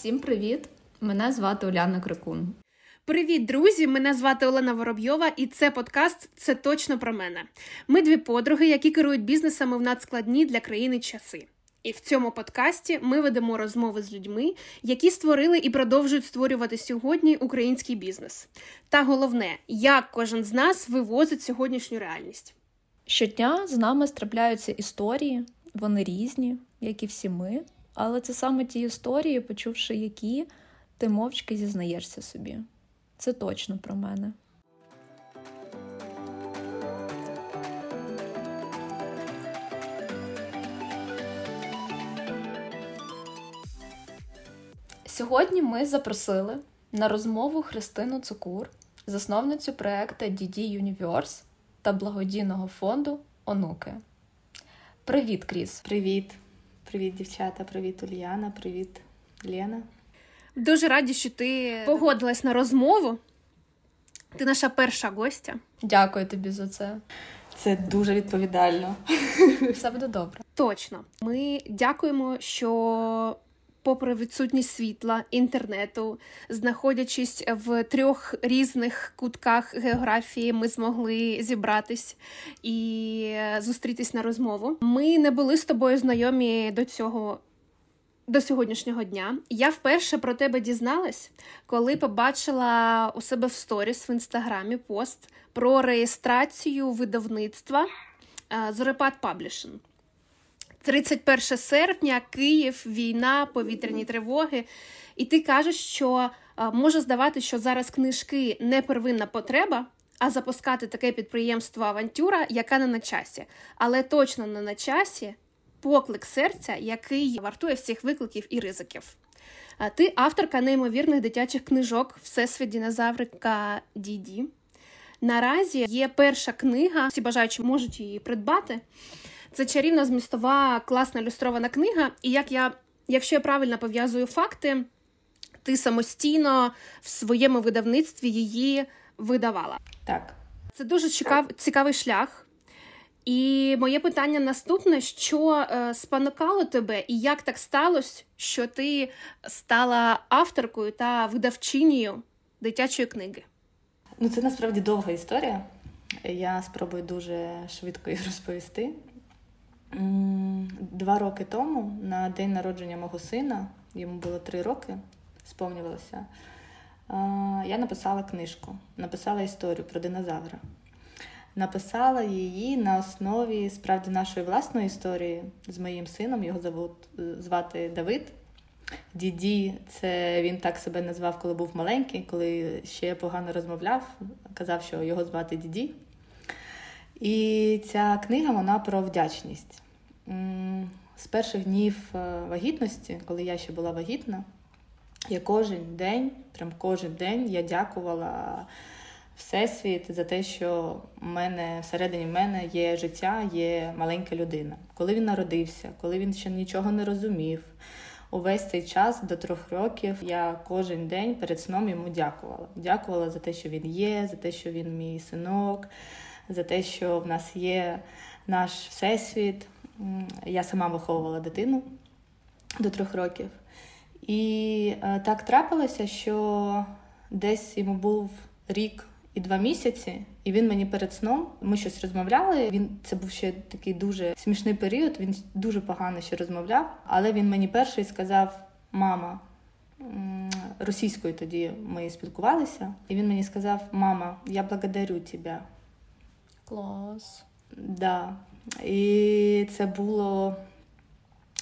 Всім привіт! Мене звати Уляна Крикун. Привіт, друзі! Мене звати Олена Воробйова, і це подкаст Це точно про мене. Ми дві подруги, які керують бізнесами в надскладні для країни часи. І в цьому подкасті ми ведемо розмови з людьми, які створили і продовжують створювати сьогодні український бізнес. Та головне, як кожен з нас вивозить сьогоднішню реальність. Щодня з нами трапляються історії, вони різні, як і всі ми, але це саме ті історії, почувши які, ти мовчки зізнаєшся собі. Це точно про мене. Сьогодні ми запросили на розмову Христину Цукур, засновницю проекту DD Universe та благодійного фонду Онуки. Привіт, Кріс! Привіт, привіт, дівчата, привіт, Ульяна, привіт, Лена. Дуже раді, що ти погодилась на розмову. Ти наша перша гостя. Дякую тобі за це. Це дуже відповідально. Все буде добре. Точно. Ми дякуємо, що попри відсутність світла, інтернету, знаходячись в трьох різних кутках географії, ми змогли зібратись і зустрітись на розмову. Ми не були з тобою знайомі до цього. До сьогоднішнього дня я вперше про тебе дізналась, коли побачила у себе в сторіс в інстаграмі пост про реєстрацію видавництва Зорепад Publishing. 31 серпня, Київ, війна, повітряні тривоги. І ти кажеш, що може здавати, що зараз книжки не первинна потреба, а запускати таке підприємство авантюра, яка не на часі. Але точно не на часі поклик серця, який вартує всіх викликів і ризиків. Ти авторка неймовірних дитячих книжок Всесвіт динозаврика Діді. Наразі є перша книга, всі бажаючі можуть її придбати. Це чарівна змістова, класна ілюстрована книга. І як я, якщо я правильно пов'язую факти, ти самостійно в своєму видавництві її видавала. Так. Це дуже цікав, цікавий шлях. І моє питання наступне: що е, спонукало тебе, і як так сталося, що ти стала авторкою та видавчинею дитячої книги? Ну, це насправді довга історія. Я спробую дуже швидко її розповісти. Два роки тому, на день народження мого сина, йому було три роки, сповнювалося, я написала книжку, написала історію про динозавра. Написала її на основі справді нашої власної історії з моїм сином. Його зовут, звати Давид. Діді, це він так себе назвав, коли був маленький, коли ще погано розмовляв, казав, що його звати Діді. І ця книга вона про вдячність. З перших днів е, вагітності, коли я ще була вагітна, я кожен день, прям кожен день я дякувала Всесвіт за те, що в мене всередині мене є життя, є маленька людина. Коли він народився, коли він ще нічого не розумів. Увесь цей час до трьох років я кожен день перед сном йому дякувала. Дякувала за те, що він є, за те, що він мій синок, за те, що в нас є наш всесвіт. Я сама виховувала дитину до трьох років. І е, так трапилося, що десь йому був рік і два місяці, і він мені перед сном ми щось розмовляли. Він це був ще такий дуже смішний період. Він дуже погано ще розмовляв, але він мені перший сказав: Мама. Російською тоді ми спілкувалися, і він мені сказав: Мама, я благодарю тебе. Клас. Да. І це було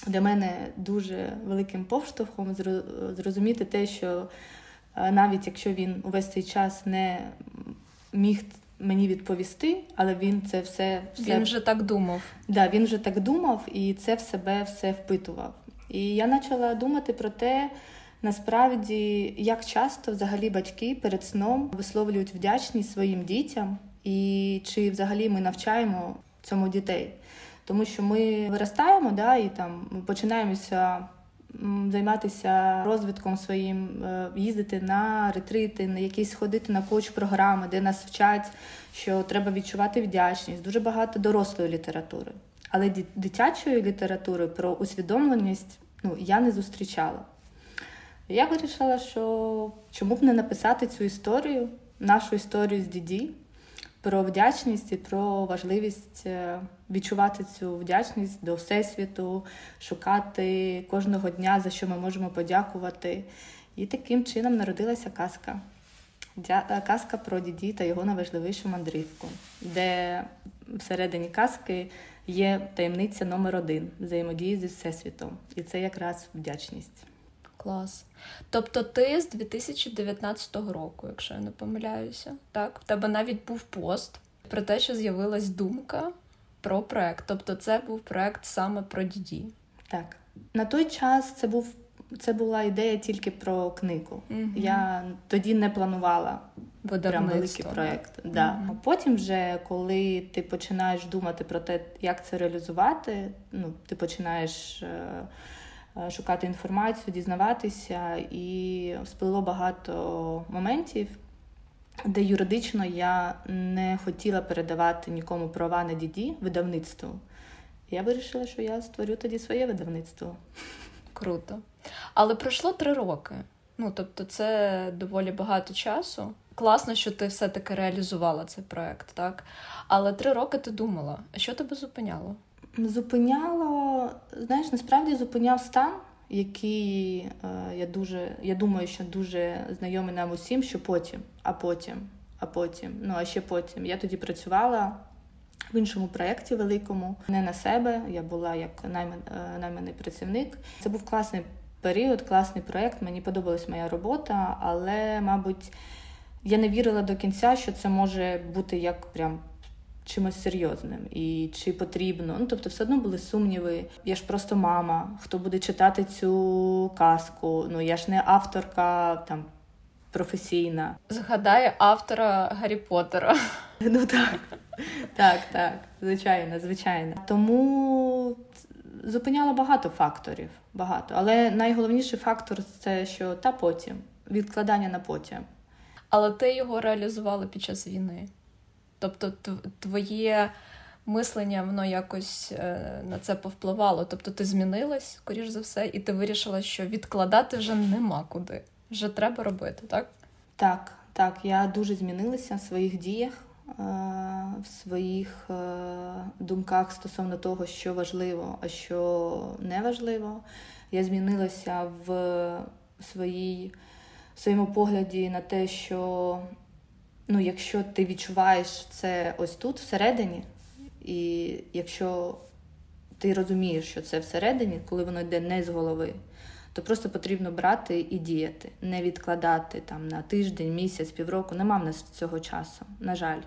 для мене дуже великим повштовхом зрозуміти те, що е, навіть якщо він увесь цей час не міг мені відповісти, але він це все все... Він вже так думав. Да, Він вже так думав і це в себе все впитував. І я почала думати про те, насправді, як часто взагалі батьки перед сном висловлюють вдячність своїм дітям, і чи взагалі ми навчаємо цьому дітей. Тому що ми виростаємо, да, і там починаємося займатися розвитком своїм, е, їздити на ретрити, на якісь ходити на коуч-програми, де нас вчать, що треба відчувати вдячність, дуже багато дорослої літератури. Але дитячої літератури про усвідомленість ну, я не зустрічала. Я вирішила, що чому б не написати цю історію, нашу історію з діді, про вдячність і про важливість е, відчувати цю вдячність до Всесвіту, шукати кожного дня, за що ми можемо подякувати. І таким чином народилася казка. Е, казка про діді та його найважливішу мандрівку, де всередині казки є таємниця номер один взаємодії зі Всесвітом. І це якраз вдячність. Клас. Тобто ти з 2019 року, якщо я не помиляюся, так? В тебе навіть був пост про те, що з'явилась думка про проект. Тобто, це був проект саме про діді. Так. На той час це був. Це була ідея тільки про книгу. mm Я тоді не планувала прям великий проєкт. Да. mm Потім, вже коли ти починаєш думати про те, як це реалізувати, ну ти починаєш Е, шукати інформацію, дізнаватися, і сплило багато моментів, де юридично я не хотіла передавати нікому права на діді видавництву. Я вирішила, що я створю тоді своє видавництво. Круто. Але пройшло три роки. Ну, тобто, це доволі багато часу. Класно, що ти все-таки реалізувала цей проект, так? Але три роки ти думала, що тебе зупиняло? Зупиняло, знаєш, насправді зупиняв стан, який е, я дуже, я думаю, що дуже знайомий нам усім, що потім, а потім, а потім, ну а ще потім. Я тоді працювала в іншому проєкті великому, не на себе. Я була як наймен, е, найманий працівник. Це був класний період, класний проєкт. Мені подобалась моя робота, але, мабуть, я не вірила до кінця, що це може бути як прям чимось серйозним і чи потрібно. Ну тобто, все одно були сумніви. Я ж просто мама, хто буде читати цю казку. Ну я ж не авторка там. Професійна. Згадає автора Гаррі Поттера. Ну так, так, так, звичайно, звичайно. Тому зупиняло багато факторів, багато. Але найголовніший фактор це що та потім, відкладання на потім. Але ти його реалізувала під час війни. Тобто, твоє мислення воно якось е, на це повпливало. Тобто ти змінилась, скоріш за все, і ти вирішила, що відкладати вже нема куди. Вже треба робити, так? Так, так. Я дуже змінилася в своїх діях, е, в своїх е, думках стосовно того, що важливо, а що не важливо. Я змінилася в своїй. В своєму погляді на те, що ну, якщо ти відчуваєш це ось тут, всередині, і якщо ти розумієш, що це всередині, коли воно йде не з голови, то просто потрібно брати і діяти, не відкладати там на тиждень, місяць, півроку. Нема в нас цього часу, на жаль.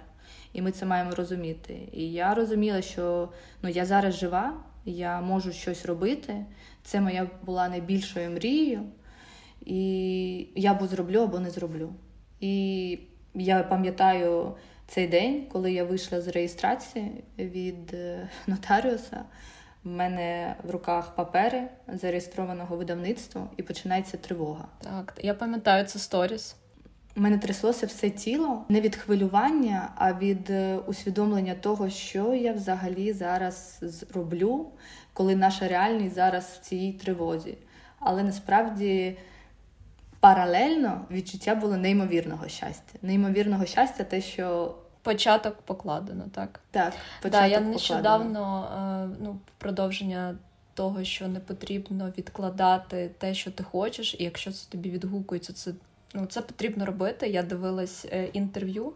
І ми це маємо розуміти. І я розуміла, що ну, я зараз жива, я можу щось робити. Це моя була найбільшою мрією. І я або зроблю, або не зроблю. І я пам'ятаю цей день, коли я вийшла з реєстрації від е, нотаріуса. В мене в руках папери зареєстрованого видавництва і починається тривога. Так, я пам'ятаю це сторіс. У мене тряслося все тіло не від хвилювання, а від е, усвідомлення того, що я взагалі зараз зроблю, коли наша реальність зараз в цій тривозі. Але насправді паралельно відчуття було неймовірного щастя. Неймовірного щастя, те, що. Початок покладено, так? Так, початок да, я нещодавно е, ну, продовження того, що не потрібно відкладати те, що ти хочеш, і якщо це тобі відгукується, це ну, це потрібно робити. Я дивилась е, інтерв'ю,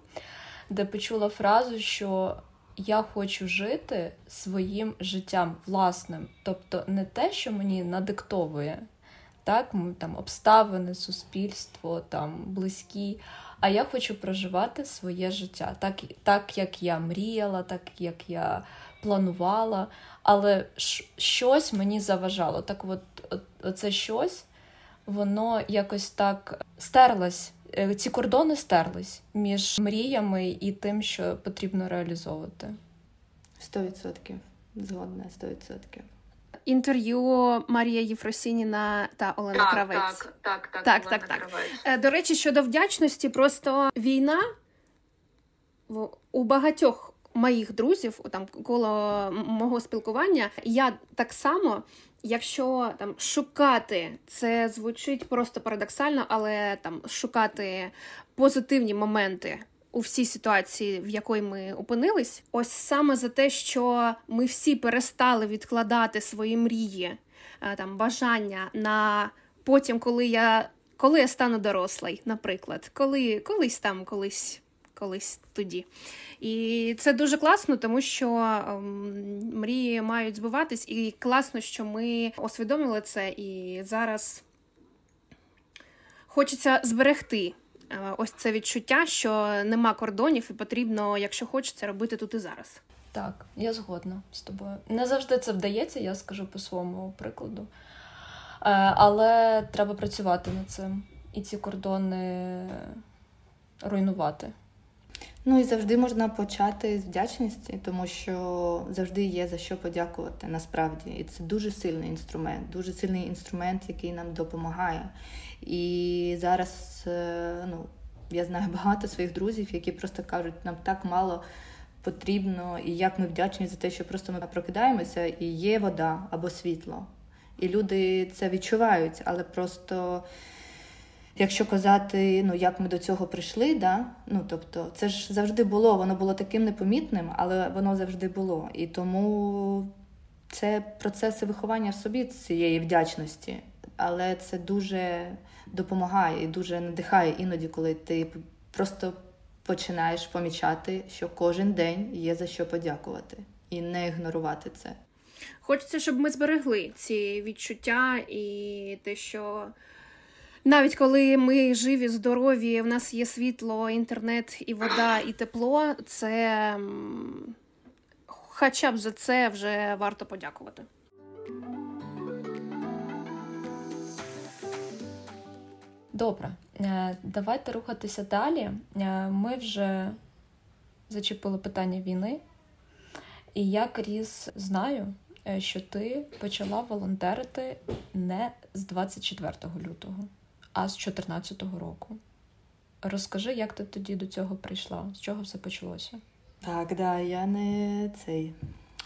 де почула фразу, що я хочу жити своїм життям власним, тобто не те, що мені надиктовує так, там обставини, суспільство, там близькі. А я хочу проживати своє життя, так, так як я мріяла, так як я планувала, але щось мені заважало. Так, от це щось, воно якось так стерлось. Е, ці кордони стерлись між мріями і тим, що потрібно реалізовувати. Сто відсотків. Згодна, сто відсотків інтерв'ю Марія Єфросініна та Олена так, Кравець. Так, так, так. так, так, так. Е, до речі, щодо вдячності, просто війна у багатьох моїх друзів, там коло мого спілкування, я так само. Якщо там шукати, це звучить просто парадоксально, але там шукати позитивні моменти у всій ситуації, в якої ми опинились, ось саме за те, що ми всі перестали відкладати свої мрії, е, там бажання на потім, коли я коли я стану дорослий, наприклад, коли колись там, колись, колись тоді. І це дуже класно, тому що ем, мрії мають збуватись, і класно, що ми усвідомили це і зараз хочеться зберегти. Е, ось це відчуття, що нема кордонів, і потрібно, якщо хочеться, робити тут і зараз. Так, я згодна з тобою. Не завжди це вдається, я скажу по своєму прикладу. Е, але треба працювати над цим і ці кордони руйнувати. Ну і завжди можна почати з вдячності, тому що завжди є за що подякувати насправді. І це дуже сильний інструмент, дуже сильний інструмент, який нам допомагає. І зараз е, ну, я знаю багато своїх друзів, які просто кажуть, нам так мало потрібно, і як ми вдячні за те, що просто ми прокидаємося, і є вода або світло. І люди це відчувають, але просто. Якщо казати, ну як ми до цього прийшли, да? ну тобто це ж завжди було, воно було таким непомітним, але воно завжди було. І тому це процеси виховання в собі цієї вдячності, але це дуже допомагає і дуже надихає іноді, коли ти просто починаєш помічати, що кожен день є за що подякувати, і не ігнорувати це. Хочеться, щоб ми зберегли ці відчуття і те, що. Навіть коли ми живі, здорові, в нас є світло, інтернет, і вода, і тепло, це хоча б за це вже варто подякувати. Добре, е, давайте рухатися далі. Е, ми вже зачепили питання війни, і я Кріс знаю, е, що ти почала волонтерити не з 24 лютого а з 2014 року. Розкажи, як ти тоді до цього прийшла? З чого все почалося? Так, да, я не цей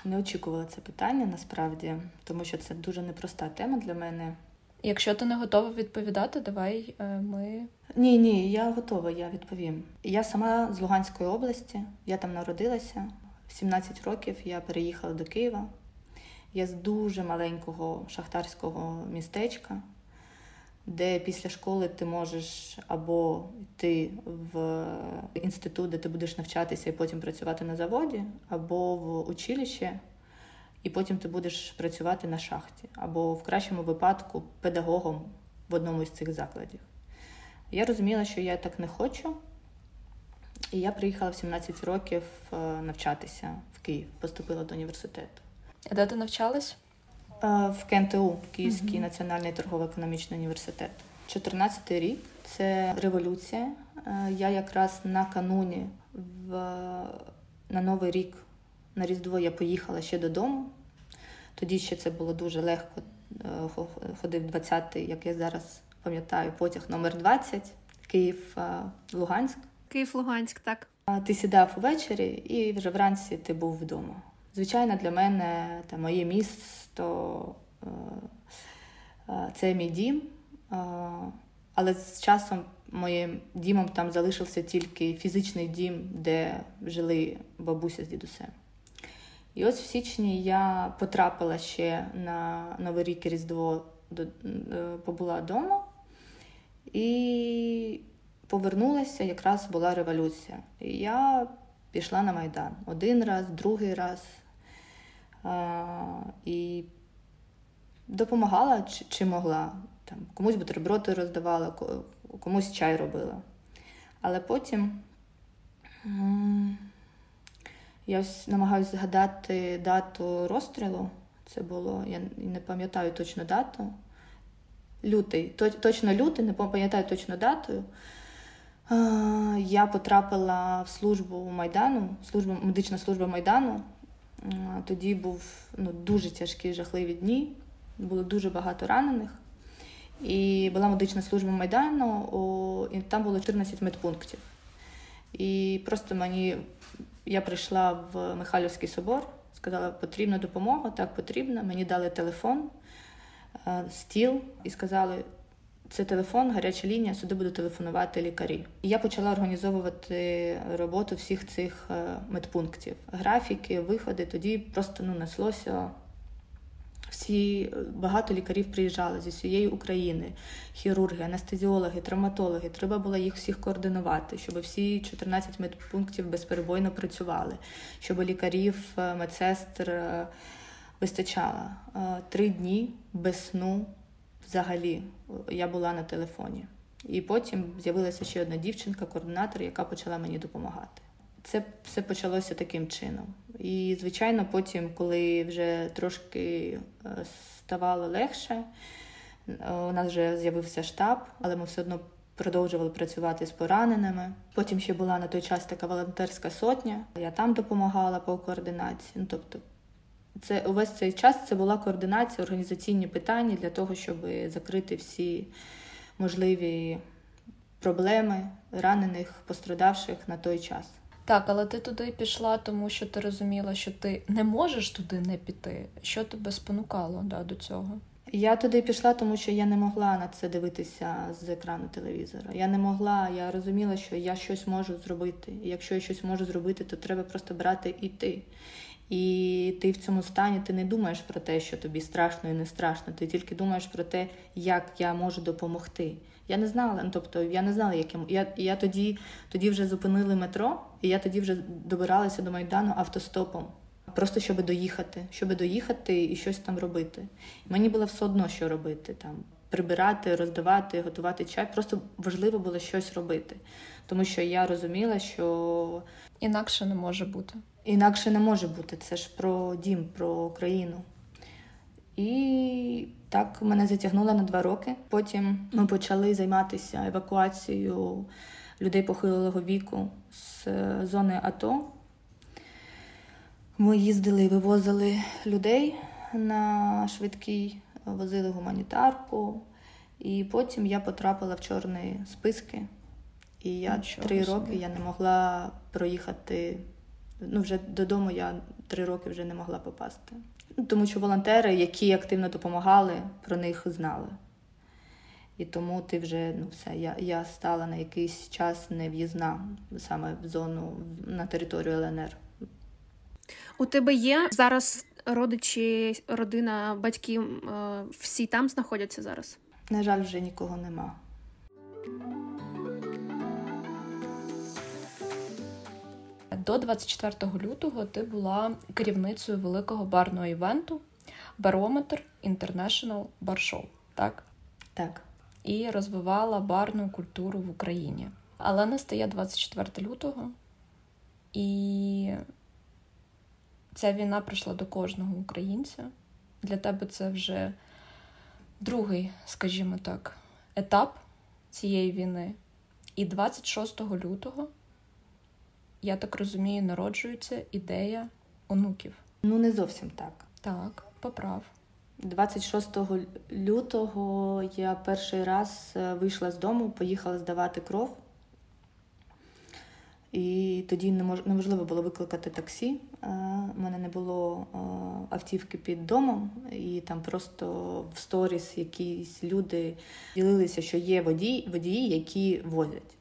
не очікувала це питання насправді, тому що це дуже непроста тема для мене. Якщо ти не готова відповідати, давай е, ми. Ні, ні, я готова, я відповім. Я сама з Луганської області, я там народилася. В 17 років я переїхала до Києва. Я з дуже маленького шахтарського містечка де після школи ти можеш або йти в інститут, де ти будеш навчатися і потім працювати на заводі, або в училище, і потім ти будеш працювати на шахті, або в кращому випадку педагогом в одному із цих закладів. Я розуміла, що я так не хочу, і я приїхала в 17 років е, навчатися в Київ, поступила до університету. А де ти навчалась? В КНТУ, Київський uh-huh. національний торгово-економічний університет. 14 рік це революція. Я якраз накануні в на Новий рік на Різдво я поїхала ще додому. Тоді ще це було дуже легко. Е, ходив 20-й, як я зараз пам'ятаю, потяг номер 20 Київ-Луганськ. Київ-Луганськ, так. Ти сідав увечері і вже вранці ти був вдома. Звичайно, для мене та моє місто е, е, це мій дім, е, але з часом моїм дімом там залишився тільки фізичний дім, де жили бабуся з дідусем. І ось в січні я потрапила ще на Новий рік і Різдво, побула вдома і повернулася, якраз була революція. І я пішла на Майдан один раз, другий раз і допомагала чи, могла. Там, Комусь бутерброди роздавала, комусь чай робила. Але потім я намагаюся згадати дату розстрілу. Це було, я не пам'ятаю точно дату. Лютий, точно лютий, не пам'ятаю точно дату. Я потрапила в службу Майдану, службу, медична служба Майдану. Тоді був ну, дуже тяжкі, жахливі дні, було дуже багато ранених. І була медична служба Майдану, і там було 14 медпунктів. І просто мені я прийшла в Михайлівський собор, сказала, потрібна допомога, так потрібна. Мені дали телефон. стіл і сказали: це телефон, гаряча лінія, сюди будуть телефонувати лікарі. І я почала організовувати роботу всіх цих медпунктів, графіки, виходи. Тоді просто ну неслося всі багато лікарів приїжджали зі всієї України, хірурги, анестезіологи, травматологи. Треба було їх всіх координувати, щоб всі 14 медпунктів безперебойно працювали, щоб лікарів, е, медсестр е, вистачало. Е, три дні без сну взагалі я була на телефоні. І потім з'явилася ще одна дівчинка, координатор, яка почала мені допомагати. Це все почалося таким чином. І, звичайно, потім, коли вже трошки е, ставало легше, е, у нас вже з'явився штаб, але ми все одно продовжували працювати з пораненими. Потім ще була на той час така волонтерська сотня. Я там допомагала по координації. Ну, тобто, це увесь цей час це була координація, організаційні питання для того, щоб закрити всі можливі проблеми ранених, пострадавших на той час. Так, але ти туди пішла, тому що ти розуміла, що ти не можеш туди не піти. Що тебе спонукало да, до цього? Я туди пішла, тому що я не могла на це дивитися з екрану телевізора. Я не могла, я розуміла, що я щось можу зробити. І якщо я щось можу зробити, то треба просто брати і йти. І ти в цьому стані ти не думаєш про те, що тобі страшно і не страшно. Ти тільки думаєш про те, як я можу допомогти. Я не знала, ну тобто я не знала, яким я я тоді тоді вже зупинили метро, і я тоді вже добиралася до Майдану автостопом, просто щоб доїхати, щоб доїхати і щось там робити. Мені було все одно, що робити там. Прибирати, роздавати, готувати чай. Просто важливо було щось робити, тому що я розуміла, що інакше не може бути. Інакше не може бути. Це ж про дім, про країну. І так мене затягнуло на два роки. Потім ми почали займатися евакуацією людей похилого віку з зони АТО. Ми їздили і вивозили людей на швидкий, возили гуманітарку, і потім я потрапила в чорні списки. І я Нічого три собі. роки я не могла проїхати. Ну, вже додому я три роки вже не могла попасти. Ну, тому що волонтери, які активно допомагали, про них знали. І тому ти вже ну все, я я стала на якийсь час нев'їзна саме в зону на територію ЛНР. У тебе є зараз родичі, родина, батьки е, всі там знаходяться зараз? На жаль, вже нікого нема. До 24 лютого ти була керівницею великого барного івенту Барометр International Bar Show, так? Так. І розвивала барну культуру в Україні. Але настає 24 лютого, і ця війна прийшла до кожного українця. Для тебе це вже другий, скажімо так, етап цієї війни. І 26 лютого я так розумію, народжується ідея онуків. Ну, не зовсім так. Так, поправ. 26 лютого я перший раз е, вийшла з дому, поїхала здавати кров. І тоді неможливо було викликати таксі. У е, мене не було е, автівки під домом, і там просто в сторіс якісь люди ділилися, що є водії, водії, які возять.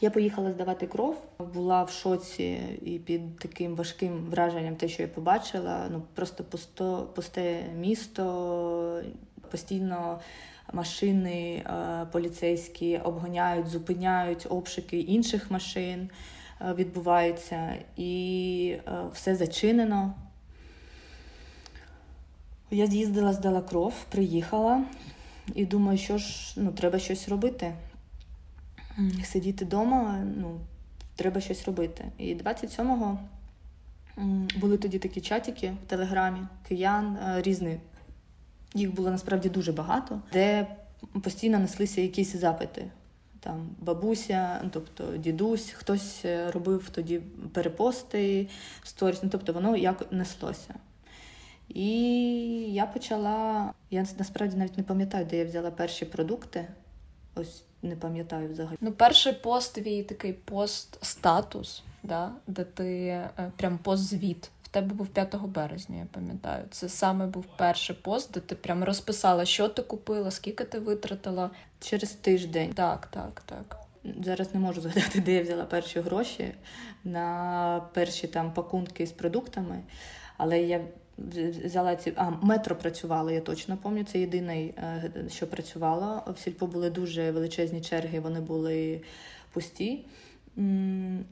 Я поїхала здавати кров, була в шоці і під таким важким враженням, те, що я побачила. Ну просто пусто, пусте місто, постійно машини е, поліцейські обганяють, зупиняють обшуки інших машин, е, відбуваються, і е, все зачинено. Я з'їздила, здала кров, приїхала і думаю, що ж ну, треба щось робити сидіти вдома, ну, треба щось робити. І 27-го були тоді такі чатики в Телеграмі, киян е, різні. Їх було насправді дуже багато, де постійно неслися якісь запити. Там бабуся, ну, тобто дідусь, хтось е, робив тоді перепости, сторіс, ну, тобто воно як неслося. І я почала, я насправді навіть не пам'ятаю, де я взяла перші продукти. Ось не пам'ятаю взагалі. Ну, перший пост твій такий пост-статус, да? де ти е, прям пост-звіт в тебе був 5 березня, я пам'ятаю. Це саме був перший пост, де ти прям розписала, що ти купила, скільки ти витратила. Через тиждень. Так, так, так. Зараз не можу згадати, де я взяла перші гроші на перші там пакунки з продуктами, але я взяла ці. А, метро працювало, я точно пам'ятаю. Це єдине, е, що працювало. В сільпо були дуже величезні черги, вони були пусті.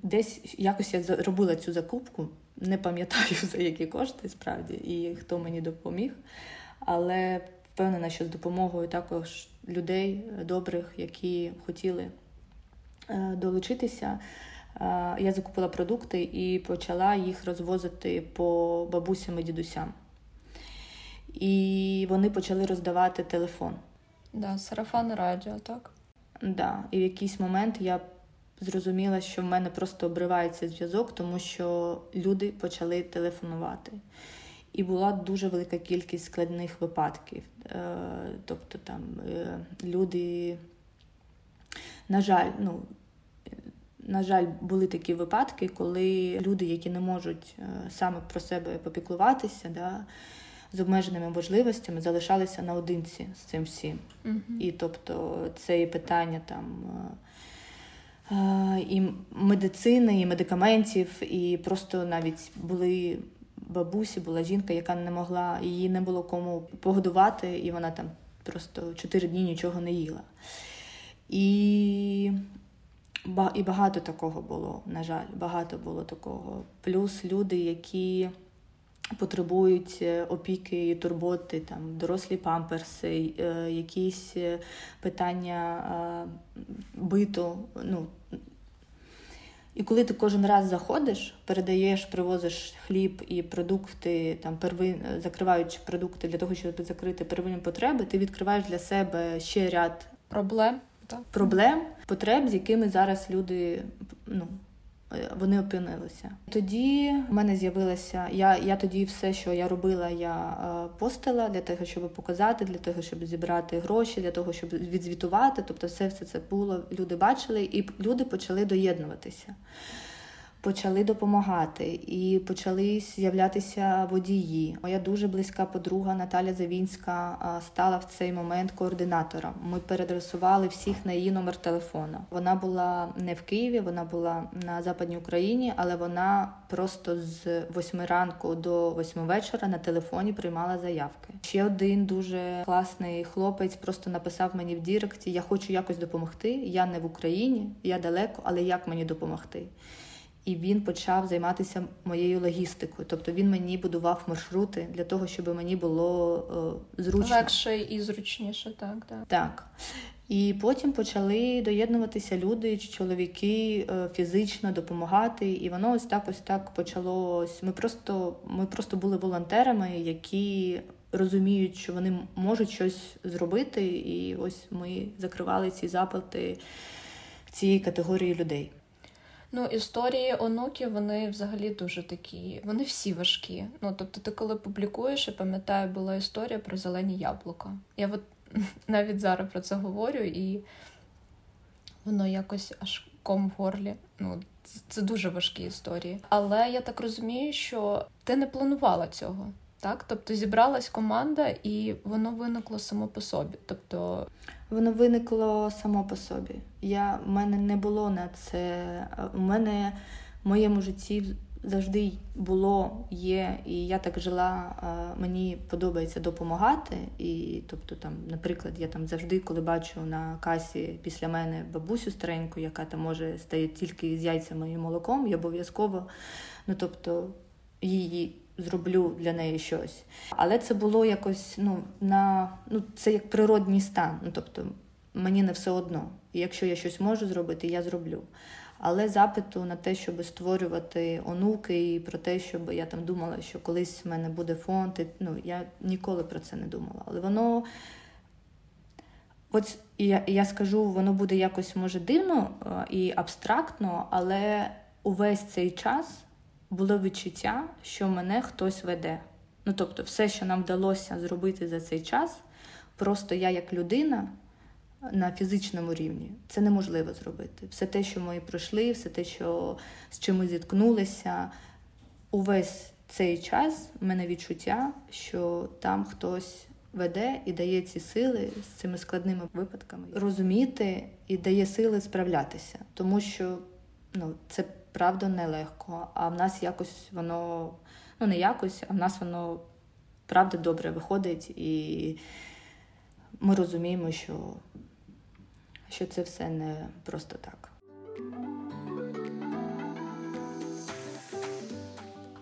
Десь якось я зробила цю закупку, не пам'ятаю за які кошти справді і хто мені допоміг. Але впевнена, що з допомогою також людей добрих, які хотіли е, долучитися. Е, я закупила продукти і почала їх розвозити по бабусям і дідусям. І вони почали роздавати телефон. Да, сарафан радіо, так? Да. І в якийсь момент я зрозуміла, що в мене просто обривається зв'язок, тому що люди почали телефонувати. І була дуже велика кількість складних випадків. Е, тобто там е, люди, на жаль, ну, на жаль, були такі випадки, коли люди, які не можуть е, саме про себе попіклуватися, да, з обмеженими можливостями, залишалися наодинці з цим всім. Угу. І тобто це і питання там. І медицини, і медикаментів, і просто навіть були бабусі, була жінка, яка не могла, її не було кому погодувати, і вона там просто чотири дні нічого не їла. І і багато такого було, на жаль, багато було такого. Плюс люди, які потребують е, опіки і турботи, там дорослі памперси, е, якісь е, питання биту. Ну, і коли ти кожен раз заходиш, передаєш, привозиш хліб і продукти, там первин, закриваючи продукти для того, щоб закрити первинні потреби, ти відкриваєш для себе ще ряд проблем так. проблем, потреб, з якими зараз люди ну, е, вони опинилися. Тоді в мене з'явилася. Я я тоді все, що я робила, я е, постила для того, щоб показати, для того, щоб зібрати гроші, для того, щоб відзвітувати. Тобто, все все це було. Люди бачили, і люди почали доєднуватися почали допомагати і почали з'являтися водії. Моя дуже близька подруга Наталя Завінська стала в цей момент координатором. Ми передресували всіх на її номер телефона. Вона була не в Києві, вона була на Западній Україні, але вона просто з восьми ранку до восьми вечора на телефоні приймала заявки. Ще один дуже класний хлопець просто написав мені в Діректі: Я хочу якось допомогти. Я не в Україні, я далеко, але як мені допомогти? І він почав займатися моєю логістикою. Тобто він мені будував маршрути для того, щоб мені було е, зручно. Легше і зручніше, так, так. Так. І потім почали доєднуватися люди, чоловіки е, фізично допомагати, і воно ось так ось так почалось. Ми просто ми просто були волонтерами, які розуміють, що вони можуть щось зробити, і ось ми закривали ці запити цієї категорії людей. Ну, історії онуків, вони взагалі дуже такі, вони всі важкі. Ну, тобто, ти коли публікуєш, я пам'ятаю, була історія про зелені яблука. Я от навіть зараз про це говорю, і воно якось аж ком в горлі. Ну, це дуже важкі історії. Але я так розумію, що ти не планувала цього. Так, тобто зібралась команда, і воно виникло само по собі. Тобто воно виникло само по собі. Я, У мене не було на це. У мене в моєму житті завжди було, є, і я так жила. Мені подобається допомагати. І, тобто, там, наприклад, я там завжди, коли бачу на касі після мене бабусю стареньку, яка там може стоїть тільки з яйцями і молоком, я обов'язково, ну тобто, її зроблю для неї щось. Але це було якось ну, на ну, це як природній стан. Ну, Тобто мені не все одно. І якщо я щось можу зробити, я зроблю. Але запиту на те, щоб створювати онуки, і про те, щоб я там думала, що колись в мене буде фонд, і, ну я ніколи про це не думала. Але воно. От я я скажу, воно буде якось може дивно і абстрактно, але увесь цей час було відчуття, що мене хтось веде. Ну тобто, все, що нам вдалося зробити за цей час, просто я як людина на фізичному рівні це неможливо зробити. Все те, що ми пройшли, все те, що з чим ми зіткнулися, увесь цей час в мене відчуття, що там хтось веде і дає ці сили з цими складними випадками розуміти і дає сили справлятися, тому що ну, це правда нелегко. А в нас якось воно ну не якось, а в нас воно правда добре виходить, і ми розуміємо, що, що це все не просто так.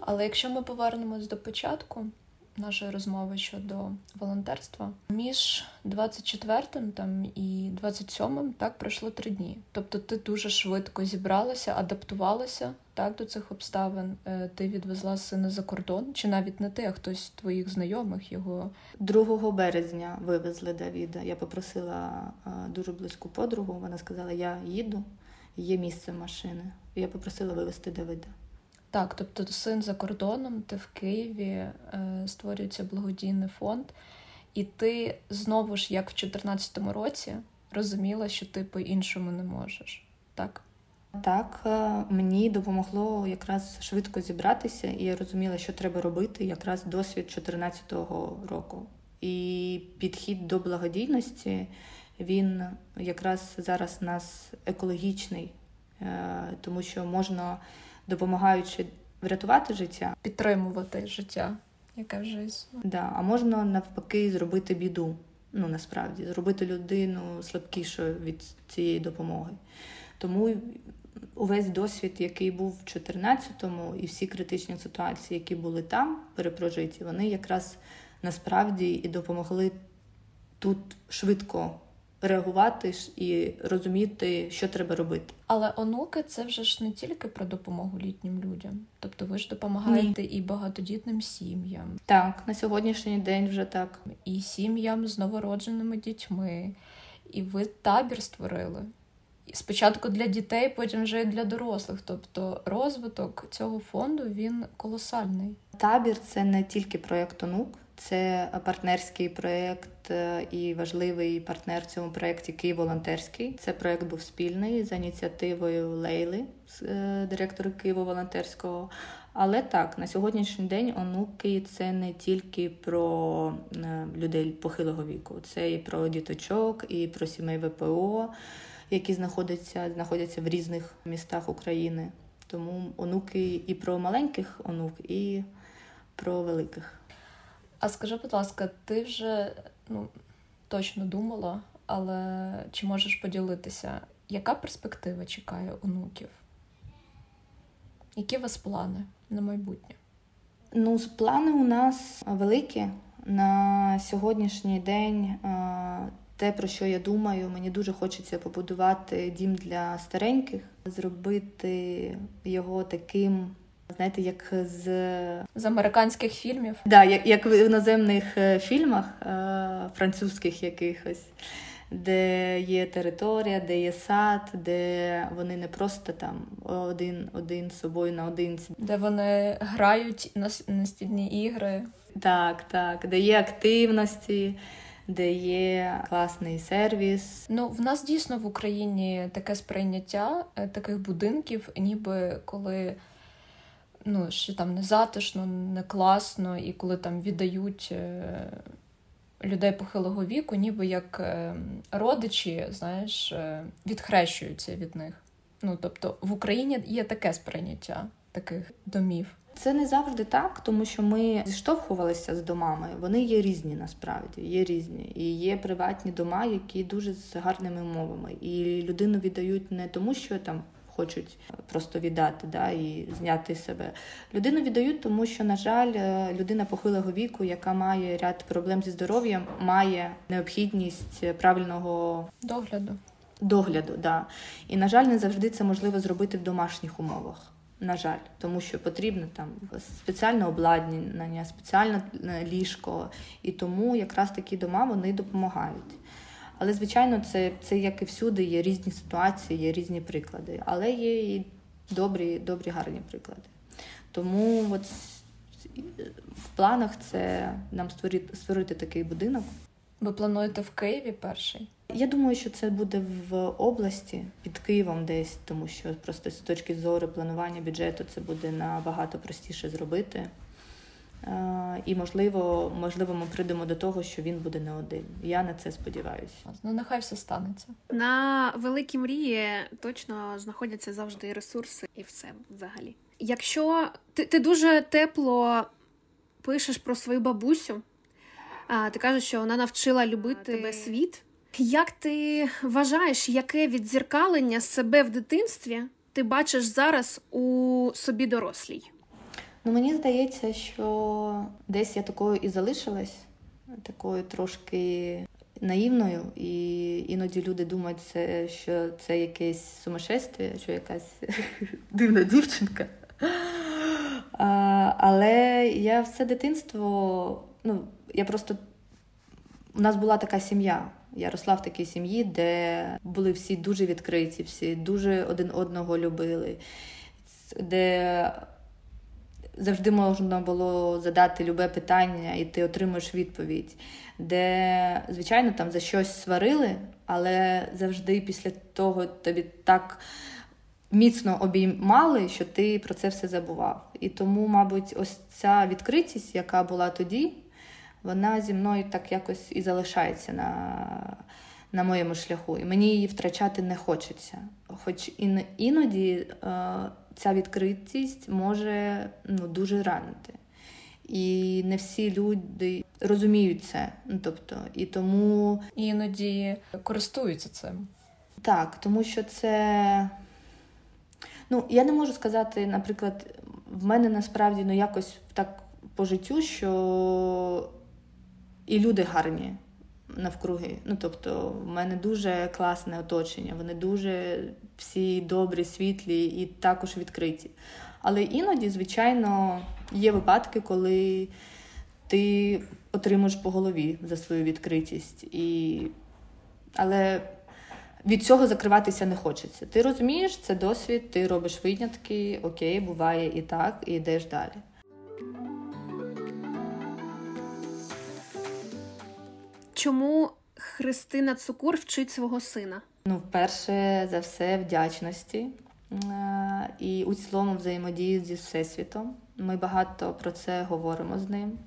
Але якщо ми повернемось до початку нашої розмови щодо волонтерства, між 24-м там і 27-м так пройшло три дні. Тобто ти дуже швидко зібралася, адаптувалася так до цих обставин. Е, ти відвезла сина за кордон, чи навіть не ти, а хтось твоїх знайомих його 2 березня вивезли Давіда. Я попросила е, дуже близьку подругу. Вона сказала: Я їду, є місце машини. Я попросила вивезти Давида. Так, тобто син за кордоном, ти в Києві е, створюється благодійний фонд, і ти знову ж, як в 2014 році, розуміла, що ти по-іншому не можеш. Так? Так, е, мені допомогло якраз швидко зібратися, і я розуміла, що треба робити якраз досвід 2014 року. І підхід до благодійності він якраз зараз у нас екологічний, е, тому що можна допомагаючи врятувати життя, підтримувати життя, яке вже існує. Да, а можна навпаки зробити біду. Ну насправді зробити людину слабкішою від цієї допомоги. Тому увесь досвід, який був в 14-му, і всі критичні ситуації, які були там перепрожиті, вони якраз насправді і допомогли тут швидко реагувати і розуміти, що треба робити. Але онуки це вже ж не тільки про допомогу літнім людям. Тобто ви ж допомагаєте Ні. і багатодітним сім'ям. Так, на сьогоднішній день вже так. І сім'ям з новородженими дітьми. І ви табір створили. Спочатку для дітей, потім вже і для дорослих. Тобто розвиток цього фонду він колосальний. Табір це не тільки проєкт онук, це партнерський проєкт е, і важливий партнер в цьому проєкті Київ волонтерський. Це проєкт був спільний за ініціативою Лейли, е, директора Києва волонтерського. Але так, на сьогоднішній день онуки це не тільки про е, людей похилого віку, це і про діточок, і про сімей ВПО, які знаходяться знаходяться в різних містах України. Тому онуки і про маленьких онук, і про великих. А скажи, будь ласка, ти вже ну, точно думала, але чи можеш поділитися, яка перспектива чекає онуків? Які у вас плани на майбутнє? Ну, плани у нас великі. На сьогоднішній день те, про що я думаю, мені дуже хочеться побудувати дім для стареньких, зробити його таким знаєте, як з з американських фільмів. Да, як як в іноземних е, фільмах е, французьких якихось, де є територія, де є сад, де вони не просто там один один з собою наодинці. Де вони грають на настільні ігри. Так, так, де є активності. Де є класний сервіс. Ну в нас дійсно в Україні таке сприйняття е, таких будинків, ніби коли ну, що там не затишно, не класно, і коли там віддають е, людей похилого віку, ніби як е, родичі, знаєш, е, відхрещуються від них. Ну, тобто в Україні є таке сприйняття таких домів. Це не завжди так, тому що ми зіштовхувалися з домами. Вони є різні насправді, є різні. І є приватні дома, які дуже з гарними умовами. І людину віддають не тому, що там хочуть просто віддати да, і зняти себе. Людину віддають, тому що, на жаль, е, людина похилого віку, яка має ряд проблем зі здоров'ям, має необхідність правильного догляду. Догляду, да. І, на жаль, не завжди це можливо зробити в домашніх умовах. На жаль, тому що потрібно там спеціальне обладнання, спеціальне е, ліжко, і тому якраз такі дома вони допомагають. Але, звичайно, це це як і всюди, є різні ситуації, є різні приклади. Але є і добрі, добрі, гарні приклади. Тому от в планах це нам створити, створити такий будинок. Ви плануєте в Києві перший? Я думаю, що це буде в області під Києвом десь, тому що просто з точки зору планування бюджету це буде набагато простіше зробити. І, можливо, можливо, ми прийдемо до того, що він буде не один. Я на це сподіваюся. Ну, нехай все станеться. На великі мрії точно знаходяться завжди ресурси і все взагалі. Якщо ти, ти дуже тепло пишеш про свою бабусю, а ти кажеш, що вона навчила любити тебе світ. Як ти вважаєш, яке відзеркалення себе в дитинстві ти бачиш зараз у собі дорослій? Ну, Мені здається, що десь я такою і залишилась, такою трошки наївною, і іноді люди думають, що це якесь сумасшествие, що якась дивна дівчинка. А, Але я все дитинство, ну, я просто у нас була така сім'я. Я росла в такій сім'ї, де були всі дуже відкриті, всі дуже один одного любили, де завжди можна було задати любе питання, і ти отримуєш відповідь, де, звичайно, там за щось сварили, але завжди після того тобі так міцно обіймали, що ти про це все забував. І тому, мабуть, ось ця відкритість, яка була тоді, вона зі мною так якось і залишається на на моєму шляху. І мені її втрачати не хочеться. Хоч іноді е, ця відкритість може ну, дуже ранити. І не всі люди розуміють це. Ну, тобто, І тому іноді користуються цим. Так, тому що це. Ну, я не можу сказати, наприклад, в мене насправді ну, якось так по життю, що і люди гарні навкруги. Ну, тобто, в мене дуже класне оточення, вони дуже всі добрі, світлі і також відкриті. Але іноді, звичайно, є випадки, коли ти отримуєш по голові за свою відкритість. І... Але від цього закриватися не хочеться. Ти розумієш, це досвід, ти робиш винятки, окей, буває і так, і йдеш далі. Чому Христина Цукур вчить свого сина? Ну, вперше за все, вдячності і у цілому взаємодії зі всесвітом. Ми багато про це говоримо з ним.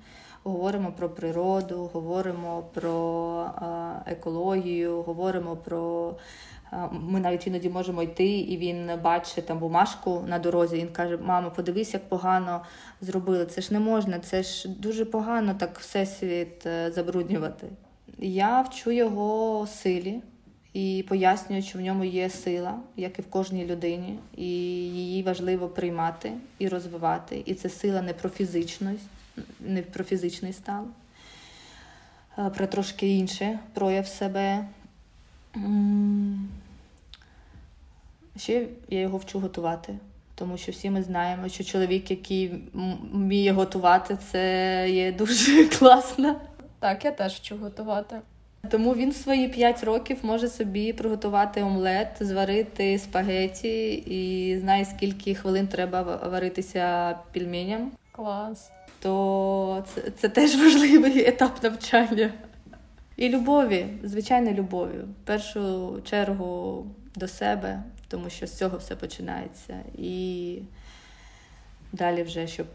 Говоримо про природу, говоримо про екологію, говоримо про. Ми навіть іноді можемо йти, і він бачить там бумажку на дорозі. Він каже: Мамо, подивись, як погано зробили. Це ж не можна, це ж дуже погано так всесвіт е, забруднювати. Я вчу його силі і пояснюю, що в ньому є сила, як і в кожній людині, і її важливо приймати і розвивати. І це сила не про фізичність, не про фізичний стан, про трошки інше прояв себе. Ще я його вчу готувати, тому що всі ми знаємо, що чоловік, який вміє готувати, це є дуже класно. Так, я теж вчу готувати. Тому він в свої 5 років може собі приготувати омлет, зварити спагеті і знає, скільки хвилин треба варитися пільменям. Клас. То це, це теж важливий етап навчання. І любові, звичайно, любові. В першу чергу до себе, тому що з цього все починається. І далі вже, щоб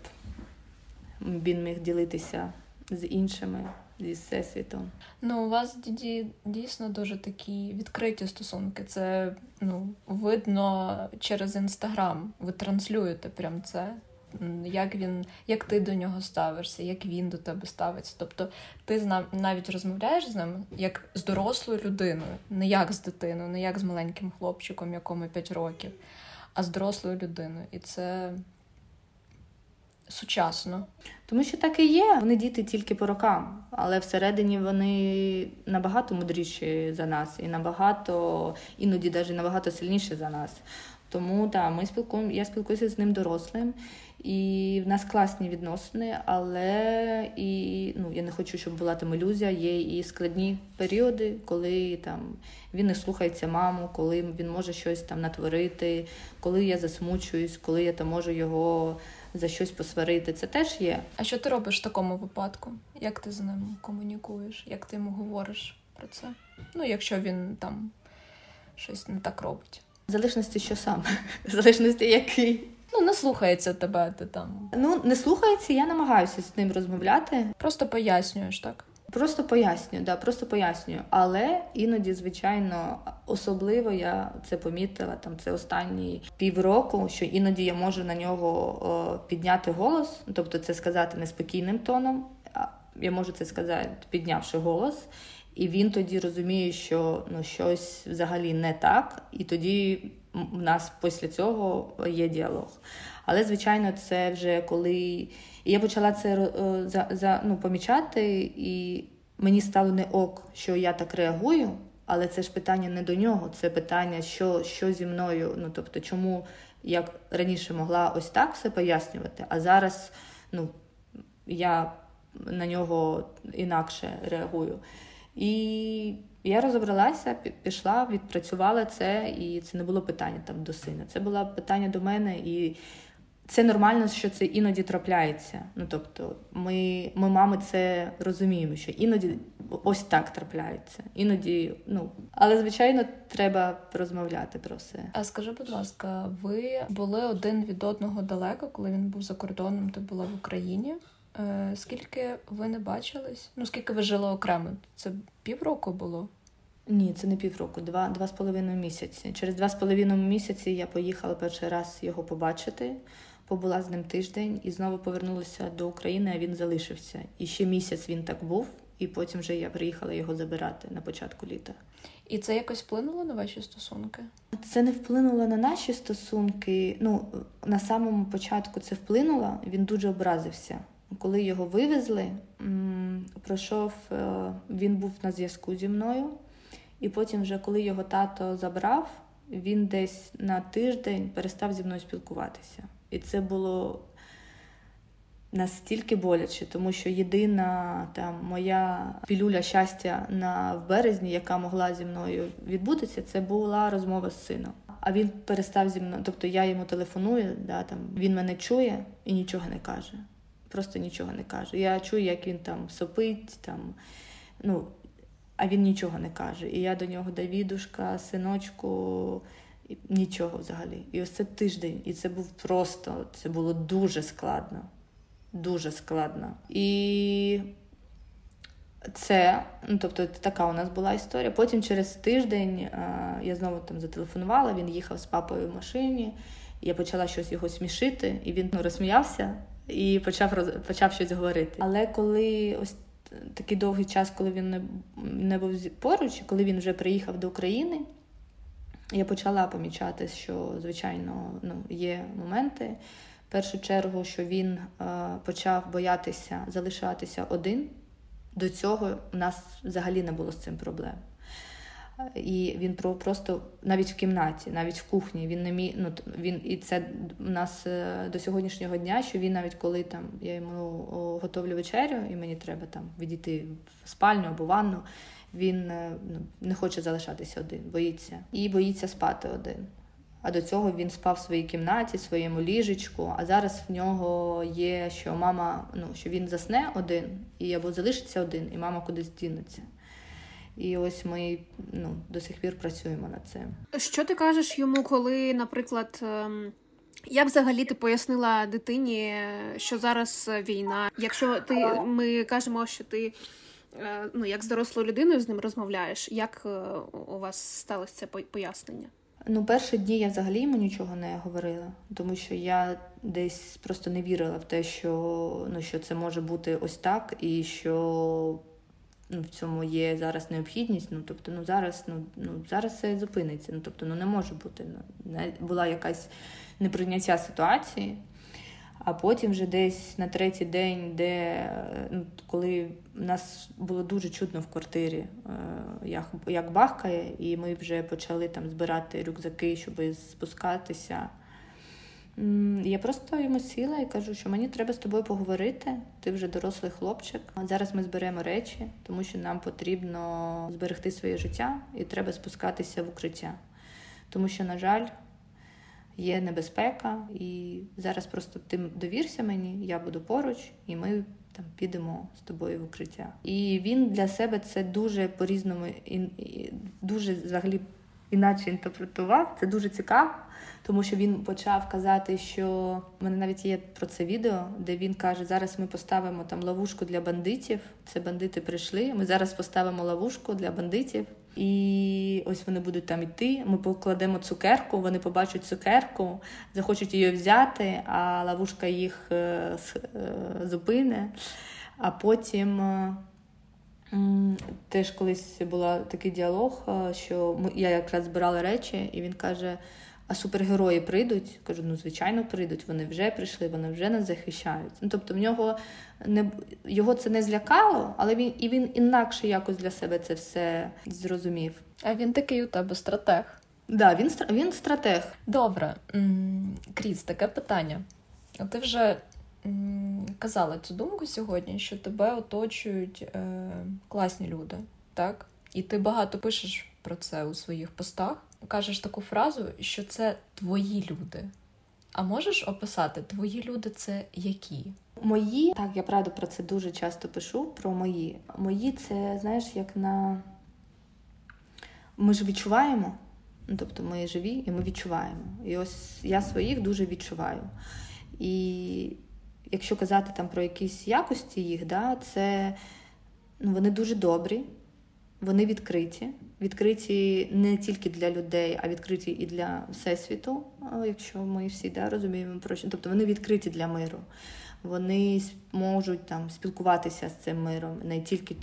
він міг ділитися з іншими зі всесвітом. Ну, у вас діді дійсно дуже такі відкриті стосунки. Це ну, видно через інстаграм. Ви транслюєте прям це. Як він, як ти до нього ставишся, як він до тебе ставиться. Тобто ти навіть розмовляєш з ним як з дорослою людиною, не як з дитиною, не як з маленьким хлопчиком, якому 5 років, а з дорослою людиною. І це сучасно. Тому що так і є. Вони діти тільки по рокам, але всередині вони набагато мудріші за нас, і набагато, іноді навіть набагато сильніші за нас. Тому так, ми спілкуємо, я спілкуюся з ним дорослим, і в нас класні відносини, але і ну я не хочу, щоб була там ілюзія. Є і складні періоди, коли там він не слухається маму, коли він може щось там натворити, коли я засмучуюсь, коли я там можу його за щось посварити. Це теж є. А що ти робиш в такому випадку? Як ти з ним комунікуєш? Як ти йому говориш про це? Ну, якщо він там щось не так робить. В залежності, що саме? в залежності, який Ну, не слухається тебе, ти там. Ну, не слухається, я намагаюся з ним розмовляти. Просто пояснюєш, так? Просто пояснюю, да, просто пояснюю. Але іноді, звичайно, особливо я це помітила там це останні півроку, що іноді я можу на нього о, підняти голос, тобто це сказати неспокійним тоном. Я можу це сказати, піднявши голос, і він тоді розуміє, що ну щось взагалі не так, і тоді в нас після цього є діалог. Але, звичайно, це вже коли і я почала це е, за, за, ну, помічати, і мені стало не ок, що я так реагую, але це ж питання не до нього, це питання, що що зі мною. Ну тобто, чому я раніше могла ось так все пояснювати, а зараз ну, я на нього інакше реагую. І я розібралася, пішла, відпрацювала це, і це не було питання там до сина. Це було питання до мене, і це нормально, що це іноді трапляється. Ну тобто, ми, ми мами, це розуміємо, що іноді ось так трапляється. Іноді, ну але звичайно, треба розмовляти про все. А скажи, будь ласка, ви були один від одного далеко, коли він був за кордоном, ти була в Україні. Е, скільки ви не бачились? Ну скільки ви жили окремо? Це півроку було? Ні, це не півроку, два два з половиною місяці. Через два з половиною місяці я поїхала перший раз його побачити побула з ним тиждень і знову повернулася до України, а він залишився. І ще місяць він так був, і потім вже я приїхала його забирати на початку літа. І це якось вплинуло на ваші стосунки? Це не вплинуло на наші стосунки. Ну, на самому початку це вплинуло, він дуже образився. Коли його вивезли, пройшов, е, він був на зв'язку зі мною, і потім, вже коли його тато забрав, він десь на тиждень перестав зі мною спілкуватися. І це було настільки боляче, тому що єдина там моя пілюля щастя на в березні, яка могла зі мною відбутися, це була розмова з сином. А він перестав зі мною, тобто я йому телефоную, да, там він мене чує і нічого не каже. Просто нічого не каже. Я чую, як він там сопить, там, ну, а він нічого не каже. І я до нього Давідушка, синочку нічого взагалі. І ось це тиждень, і це був просто, це було дуже складно. Дуже складно. І це, ну тобто, така у нас була історія. Потім через тиждень я знову там зателефонувала, він їхав з папою в машині, я почала щось його смішити, і він ну, розсміявся і почав почав щось говорити. Але коли ось такий довгий час, коли він не був поруч, коли він вже приїхав до України я почала помічати, що, звичайно, ну, є моменти. В першу чергу, що він е, почав боятися залишатися один. До цього у нас взагалі не було з цим проблем. І він просто навіть в кімнаті, навіть в кухні, він не міг. Ну він і це у нас е, до сьогоднішнього дня, що він навіть коли там я йому готовлю вечерю, і мені треба там відійти в спальню або ванну він е, ну, не хоче залишатися один, боїться і боїться спати один. А до цього він спав в своїй кімнаті, своєму ліжечку. А зараз в нього є, що мама, ну що він засне один і або залишиться один, і мама кудись дінеться. І ось ми ну, до сих пір працюємо над цим. Що ти кажеш йому, коли, наприклад, ем, як взагалі ти пояснила дитині, що зараз війна? Якщо ти ми кажемо, що ти ну, як з дорослою людиною з ним розмовляєш, як е, у вас сталося це пояснення? Ну, перші дні я взагалі йому нічого не говорила, тому що я десь просто не вірила в те, що ну, що це може бути ось так, і що ну, в цьому є зараз необхідність. Ну, тобто, ну зараз ну, ну зараз це зупиниться. Ну, тобто, ну не може бути. Ну, Була якась неприйняття ситуації. А потім вже десь на третій день, де ну, коли нас було дуже чутно в квартирі, е, як як бахкає, і ми вже почали там збирати рюкзаки, щоб спускатися. Я просто йому сіла і кажу, що мені треба з тобою поговорити. Ти вже дорослий хлопчик. Зараз ми зберемо речі, тому що нам потрібно зберегти своє життя і треба спускатися в укриття. Тому що, на жаль, є небезпека, і зараз просто ти довірся мені, я буду поруч, і ми там підемо з тобою в укриття. І він для себе це дуже по-різному і дуже взагалі іначе інтерпретував. Це дуже цікаво, тому що він почав казати, що в мене навіть є про це відео, де він каже: зараз ми поставимо там ловушку для бандитів. Це бандити прийшли. Ми зараз поставимо ловушку для бандитів. І ось вони будуть там йти. Ми покладемо цукерку, вони побачать цукерку, захочуть її взяти, а ловушка їх е, е, зупине. А потім е, теж колись був такий діалог, що я якраз збирала речі, і він каже: а супергерої прийдуть? Кажу, ну звичайно, прийдуть. Вони вже прийшли, вони вже нас захищають. Ну тобто, в нього не його це не злякало, але він і він інакше якось для себе це все зрозумів. А він такий у тебе стратег. Так, да, він він стратег. Добре, Кріс, таке питання. Ти вже казала цю думку сьогодні, що тебе оточують е, класні люди, так? І ти багато пишеш про це у своїх постах. Кажеш таку фразу, що це твої люди. А можеш описати, твої люди це які? Мої, так, я правда про це дуже часто пишу. Про мої. Мої це, знаєш, як на. Ми ж відчуваємо. Ну, Тобто ми живі і ми відчуваємо. І ось я своїх дуже відчуваю. І якщо казати там про якісь якості їх, да, це ну, вони дуже добрі, вони відкриті. Відкриті не тільки для людей, а відкриті і для всесвіту, якщо ми всі да, розуміємо про що. Тобто вони відкриті для миру. Вони можуть там спілкуватися з цим миром не тільки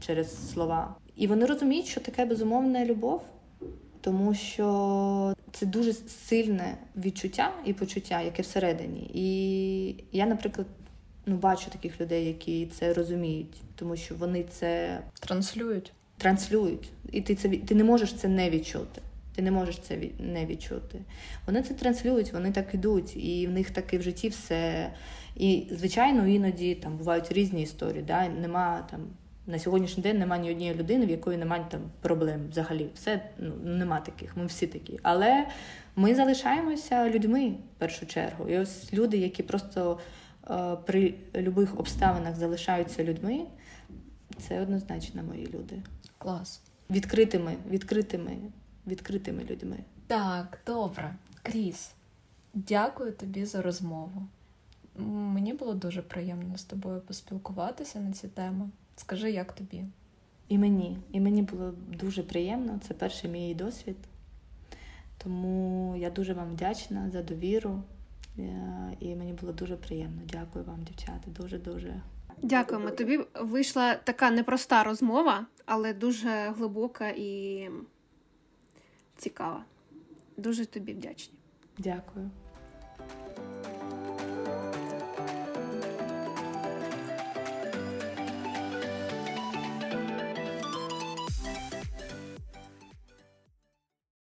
через слова. І вони розуміють, що таке безумовна любов тому що це дуже сильне відчуття і почуття, яке всередині. І я, наприклад, ну, бачу таких людей, які це розуміють, тому що вони це транслюють. Транслюють. І ти це ти не можеш це не відчути. Ти не можеш це не відчути. Вони це транслюють, вони так ідуть, і в них таки в житті все. І, звичайно, іноді там бувають різні історії. Да? Нема там на сьогоднішній день немає ні однієї людини, в якої немає там проблем взагалі. Все ну, нема таких, ми всі такі. Але ми залишаємося людьми в першу чергу. І ось люди, які просто при будь-яких обставинах залишаються людьми, це однозначно мої люди. Клас. Відкритими, відкритими, відкритими людьми. Так, добре. Кріс, дякую тобі за розмову. Мені було дуже приємно з тобою поспілкуватися на ці теми. Скажи, як тобі? І мені. І мені було дуже приємно. Це перший мій досвід. Тому я дуже вам вдячна за довіру. Е, і мені було дуже приємно. Дякую вам, дівчата. Дуже-дуже. Дякуємо. Тобі вийшла така непроста розмова, але дуже глибока і цікава. Дуже тобі вдячні. Дякую.